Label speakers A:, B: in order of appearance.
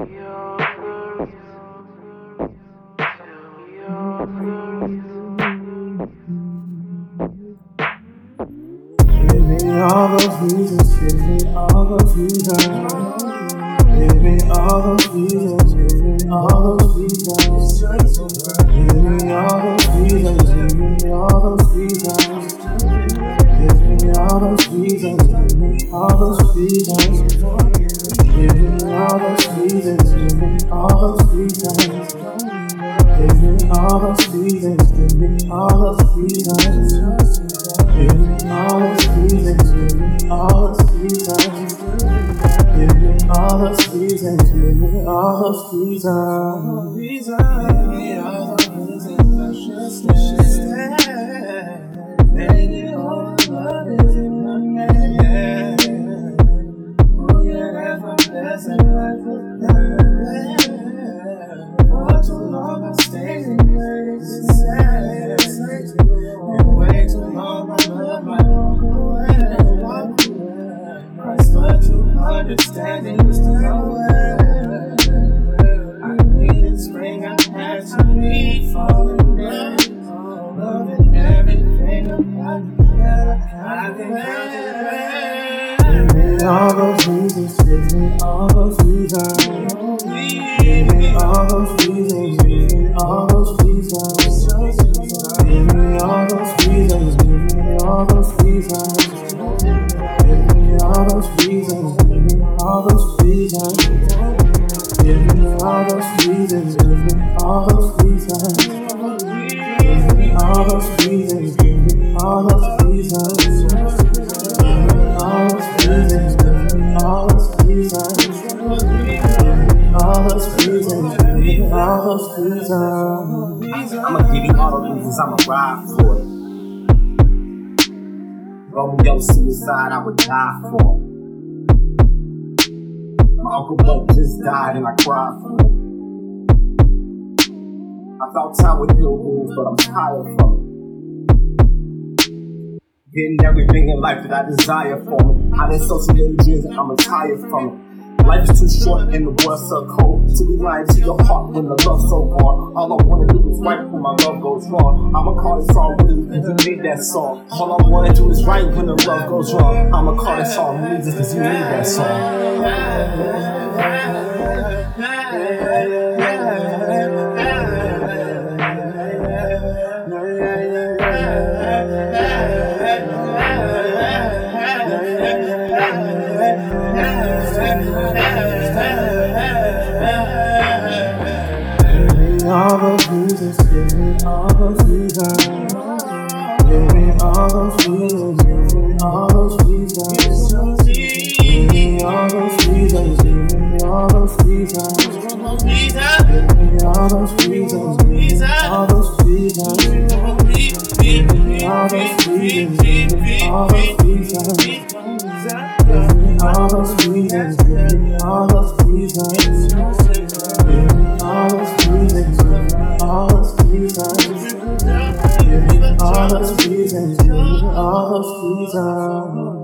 A: All those reasons, give me all those reasons. Give me all reasons, give me all reasons. Give me all reasons, give me all reasons. Give me all those reasons, give me all those reasons. All those reasons. Give me all those reasons, give me all those reasons. Give me all those reasons, give me all those reasons. Give me all those reasons, give me all those reasons. Give me all those reasons understanding is nowhere. I needed spring, I had to be falling down. Loving everything about you I can have. Give me all those reasons, give me all those reasons. Give me all those reasons, those reasons, give me all those reasons. All those reasons, give me all those reasons. All those reasons, give me all those reasons. All those reasons, give me all those reasons.
B: I'ma give you all the reasons I'ma ride for it. Romeo suicide, I would die for. My uncle Buck just died and I cried for. I thought time would heal wounds, but I'm tired from it. Getting everything in life that I desire for me. I did so many dreams and I'm retired from it. Life is too short and the world's so cold. To be lying to your heart when the love's so gone. All I wanna do is right when my love goes wrong. I'ma call this song Willie because you need that song. All I wanna do is right when the love goes wrong. I'ma call this song Music because you need that song.
A: All those reasons, give me all those reasons. Give me all those reasons, give me all those reasons. Give me all those reasons, give me all those reasons. Give me all those reasons, give me all those reasons. Give me all those reasons, me all those reasons,